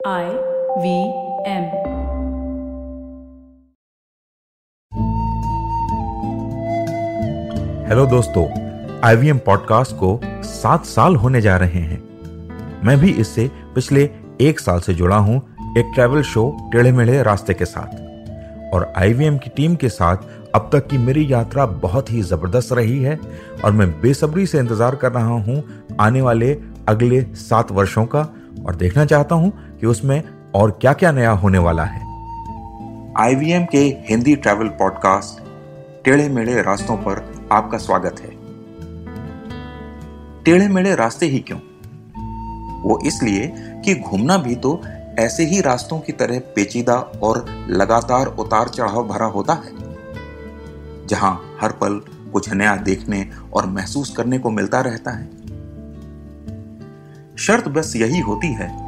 I V M. Hello दोस्तों IVM podcast को सात साल होने जा रहे हैं। मैं भी इससे पिछले एक साल से जुड़ा हूँ एक ट्रैवल शो टेढ़े मेढ़े रास्ते के साथ। और आईवीएम की टीम के साथ अब तक की मेरी यात्रा बहुत ही ज़बरदस्त रही है और मैं बेसब्री से इंतज़ार कर रहा हूँ आने वाले अगले सात वर्षों का। और देखना चाहता हूँ कि उसमें और क्या क्या नया होने वाला है। आईवीएम के हिंदी ट्रैवल पॉडकास्ट टेढ़े मेढ़े रास्तों पर आपका स्वागत है। टेढ़े मेढ़े रास्ते ही क्यों? वो इसलिए कि घूमना भी तो ऐसे ही रास्तों की तरह पेचीदा और लगातार उतार चढ़ाव भरा होता है, जहाँ हर पल कुछ नया देखने और महसूस करने को मिलता रहता है। शर्त बस यही होती है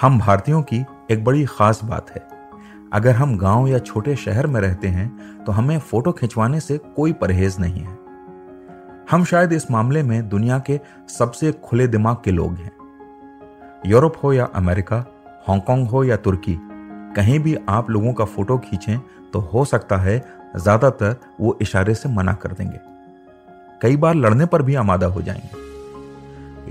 हम भारतीयों की एक बड़ी खास बात है। अगर हम गाँव या छोटे शहर में रहते हैं तो हमें फ़ोटो खिंचवाने से कोई परहेज नहीं है। हम शायद इस मामले में दुनिया के सबसे खुले दिमाग के लोग हैं। यूरोप हो या अमेरिका, हांगकांग हो या तुर्की, कहीं भी आप लोगों का फ़ोटो खींचें तो हो सकता है ज़्यादातर वो इशारे से मना कर देंगे। कई बार लड़ने पर भी आमादा हो जाएँगे।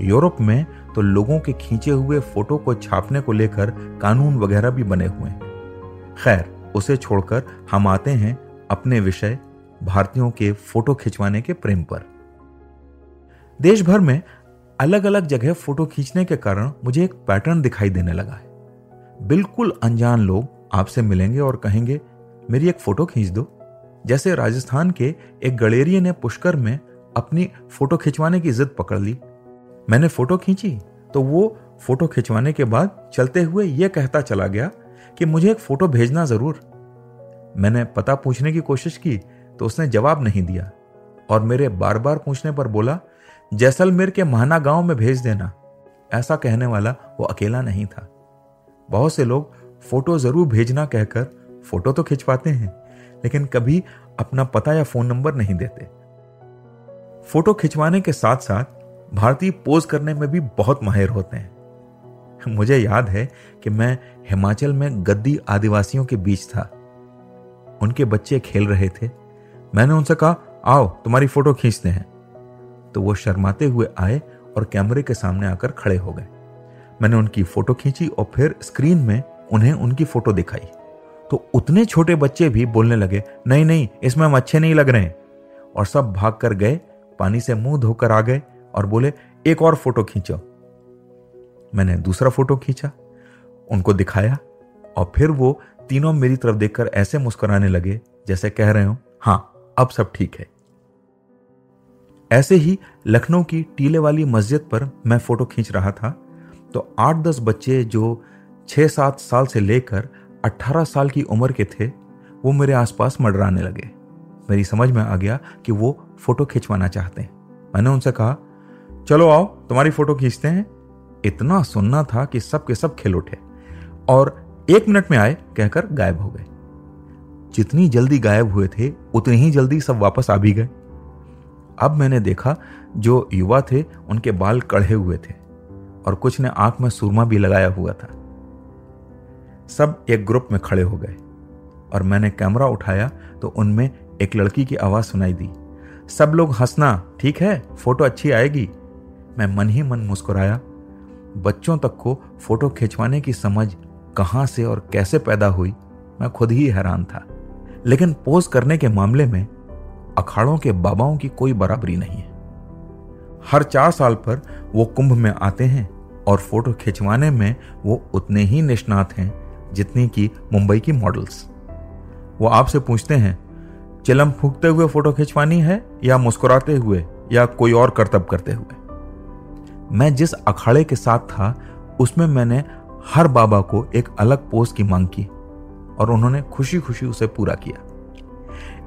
यूरोप में तो लोगों के खींचे हुए फ़ोटो को छापने को लेकर कानून वगैरह भी बने हुए हैं। खैर, उसे छोड़कर हम आते हैं अपने विषय भारतीयों के फ़ोटो खिंचवाने के प्रेम पर। देश भर में अलग अलग जगह फ़ोटो खींचने के कारण मुझे एक पैटर्न दिखाई देने लगा है। बिल्कुल अनजान लोग आपसे मिलेंगे और कहेंगे, मेरी एक फ़ोटो खींच दो। जैसे राजस्थान के एक गलेरिये ने पुष्कर में अपनी फ़ोटो खिंचवाने की जिद पकड़ ली। मैंने फ़ोटो खींची। तो वो फ़ोटो खिंचवाने के बाद चलते हुए यह कहता चला गया कि मुझे एक फ़ोटो भेजना ज़रूर। मैंने पता पूछने की कोशिश की तो उसने जवाब नहीं दिया। और मेरे बार बार पूछने पर बोला, जैसलमेर के महाना गाँव में भेज देना। ऐसा कहने वाला वो अकेला नहीं था। बहुत से लोग फ़ोटो ज़रूर भेजना कहकर फ़ोटो तो खिंचवाते हैं, लेकिन कभी अपना पता या फ़ोन नंबर नहीं देते। फ़ोटो खिंचवाने के साथ साथ भारतीय पोज करने में भी बहुत माहिर होते हैं। मुझे याद है कि मैं हिमाचल में गद्दी आदिवासियों के बीच था। उनके बच्चे खेल रहे थे। मैंने उनसे कहा, आओ, तुम्हारी फ़ोटो खींचते हैं। तो वो शर्माते हुए आए और कैमरे के सामने आकर खड़े हो गए। मैंने उनकी फ़ोटो खींची और फिर स्क्रीन में उन्हें उनकी फ़ोटो दिखाई। तो उतने छोटे बच्चे भी बोलने लगे, नहीं नहीं, इसमें हम अच्छे नहीं लग रहे और सब भाग कर गए, पानी से मुँह धोकर आ गए। और बोले, एक और फ़ोटो खींचो। मैंने दूसरा फ़ोटो खींचा, उनको दिखाया, और फिर वो तीनों मेरी तरफ़ देखकर ऐसे मुस्कुराने लगे, जैसे कह रहे हो, हाँ, अब सब ठीक है। ऐसे ही लखनऊ की टीले वाली मस्जिद पर मैं फ़ोटो खींच रहा था तो आठ दस बच्चे जो छह सात साल से लेकर अट्ठारह साल की उम्र के थे, वो मेरे आसपास मडराने लगे। मेरी समझ में आ गया कि वो फ़ोटो खिंचवाना चाहते हैं। मैंने उनसे कहा चलो आओ, तुम्हारी फ़ोटो खींचते हैं। इतना सुनना था कि सब के सब खिल उठे और एक मिनट में आए, कहकर गायब हो गए। जितनी जल्दी गायब हुए थे, उतनी ही जल्दी सब वापस आ भी गए। अब मैंने देखा, जो युवा थे, उनके बाल कढ़े हुए थे और कुछ ने आँख में सुरमा भी लगाया हुआ था। सब एक ग्रुप में खड़े हो गए और मैंने कैमरा उठाया तो उनमें एक लड़की की आवाज़ सुनाई दी। सब लोग हंसना, ठीक है, फ़ोटो अच्छी आएगी। मैं मन ही मन मुस्कुराया। बच्चों तक को फ़ोटो खिंचवाने की समझ कहाँ से और कैसे पैदा हुई, मैं खुद ही हैरान था। लेकिन पोज करने के मामले में अखाड़ों के बाबाओं की कोई बराबरी नहीं है। हर चार साल पर वो कुंभ में आते हैं और फ़ोटो खिंचवाने में वो उतने ही निष्णात हैं जितनी की मुंबई की मॉडल्स। वो आपसे पूछते हैं, चिलम फूकते हुए फ़ोटो खिंचवानी है या मुस्कुराते हुए या कोई और करतब करते हुए? मैं जिस अखाड़े के साथ था, उसमें मैंने हर बाबा को एक अलग पोज की मांग की और उन्होंने खुशी खुशी उसे पूरा किया।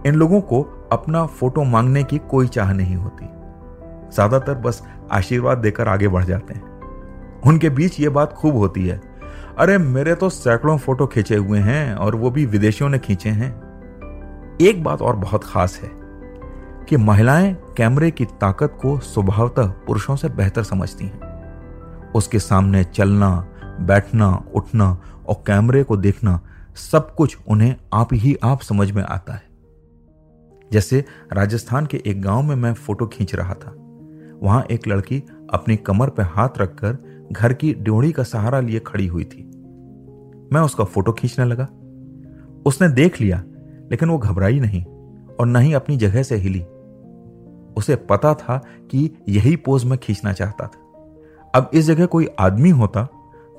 इन लोगों को अपना फ़ोटो मांगने की कोई चाह नहीं होती। ज़्यादातर बस आशीर्वाद देकर आगे बढ़ जाते हैं। उनके बीच ये बात खूब होती है। अरे, मेरे तो सैकड़ों फ़ोटो खींचे हुए हैं और वो भी विदेशियों ने खींचे हैं। एक बात और बहुत खास है। कि महिलाएँ कैमरे की ताकत को स्वभावतः पुरुषों से बेहतर समझती हैं। उसके सामने चलना, बैठना, उठना और कैमरे को देखना सब कुछ उन्हें आप ही आप समझ में आता है। जैसे राजस्थान के एक गाँव में मैं फ़ोटो खींच रहा था। वहाँ एक लड़की अपनी कमर पर हाथ रखकर घर की ड्योढ़ी का सहारा लिए खड़ी हुई थी। मैं उसका फ़ोटो खींचने लगा। उसने देख लिया, लेकिन वो घबराई नहीं और न ही अपनी जगह से हिली। उसे पता था कि यही पोज में खींचना चाहता था। अब इस जगह कोई आदमी होता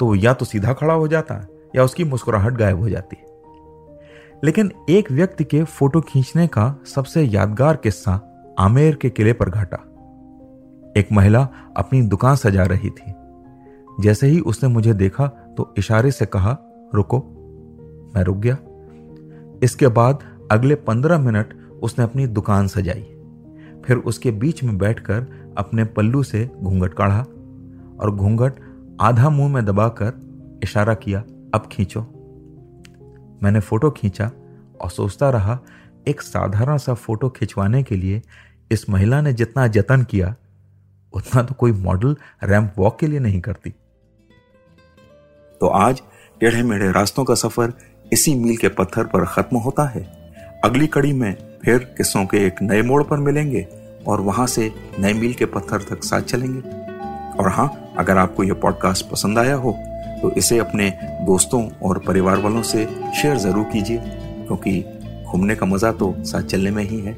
तो या तो सीधा खड़ा हो जाता, या उसकी मुस्कुराहट गायब हो जाती। लेकिन एक व्यक्ति के फ़ोटो खींचने का सबसे यादगार किस्सा आमेर के किले पर घटा। एक महिला अपनी दुकान सजा रही थी। जैसे ही उसने मुझे देखा तो इशारे से कहा, रुको, मैं रुक गया। इसके बाद अगले पंद्रह मिनट उसने अपनी दुकान सजाई। फिर उसके बीच में बैठकर अपने पल्लू से घूंघट काढ़ा और घूंघट आधा मुँह में दबाकर इशारा किया, अब खींचो। मैंने फ़ोटो खींचा और सोचता रहा, एक साधारण सा फ़ोटो खिंचवाने के लिए इस महिला ने जितना जतन किया, उतना तो कोई मॉडल रैंप वॉक के लिए नहीं करती। तो आज टेढ़े मेढ़े रास्तों का सफ़र इसी मील के पत्थर पर खत्म होता है। अगली कड़ी में फिर किस्सों के एक नए मोड़ पर मिलेंगे और वहाँ से नए मील के पत्थर तक साथ चलेंगे। और हाँ अगर आपको यह पॉडकास्ट पसंद आया हो तो इसे अपने दोस्तों और परिवार वालों से शेयर ज़रूर कीजिए, क्योंकि घूमने का मज़ा तो साथ चलने में ही है।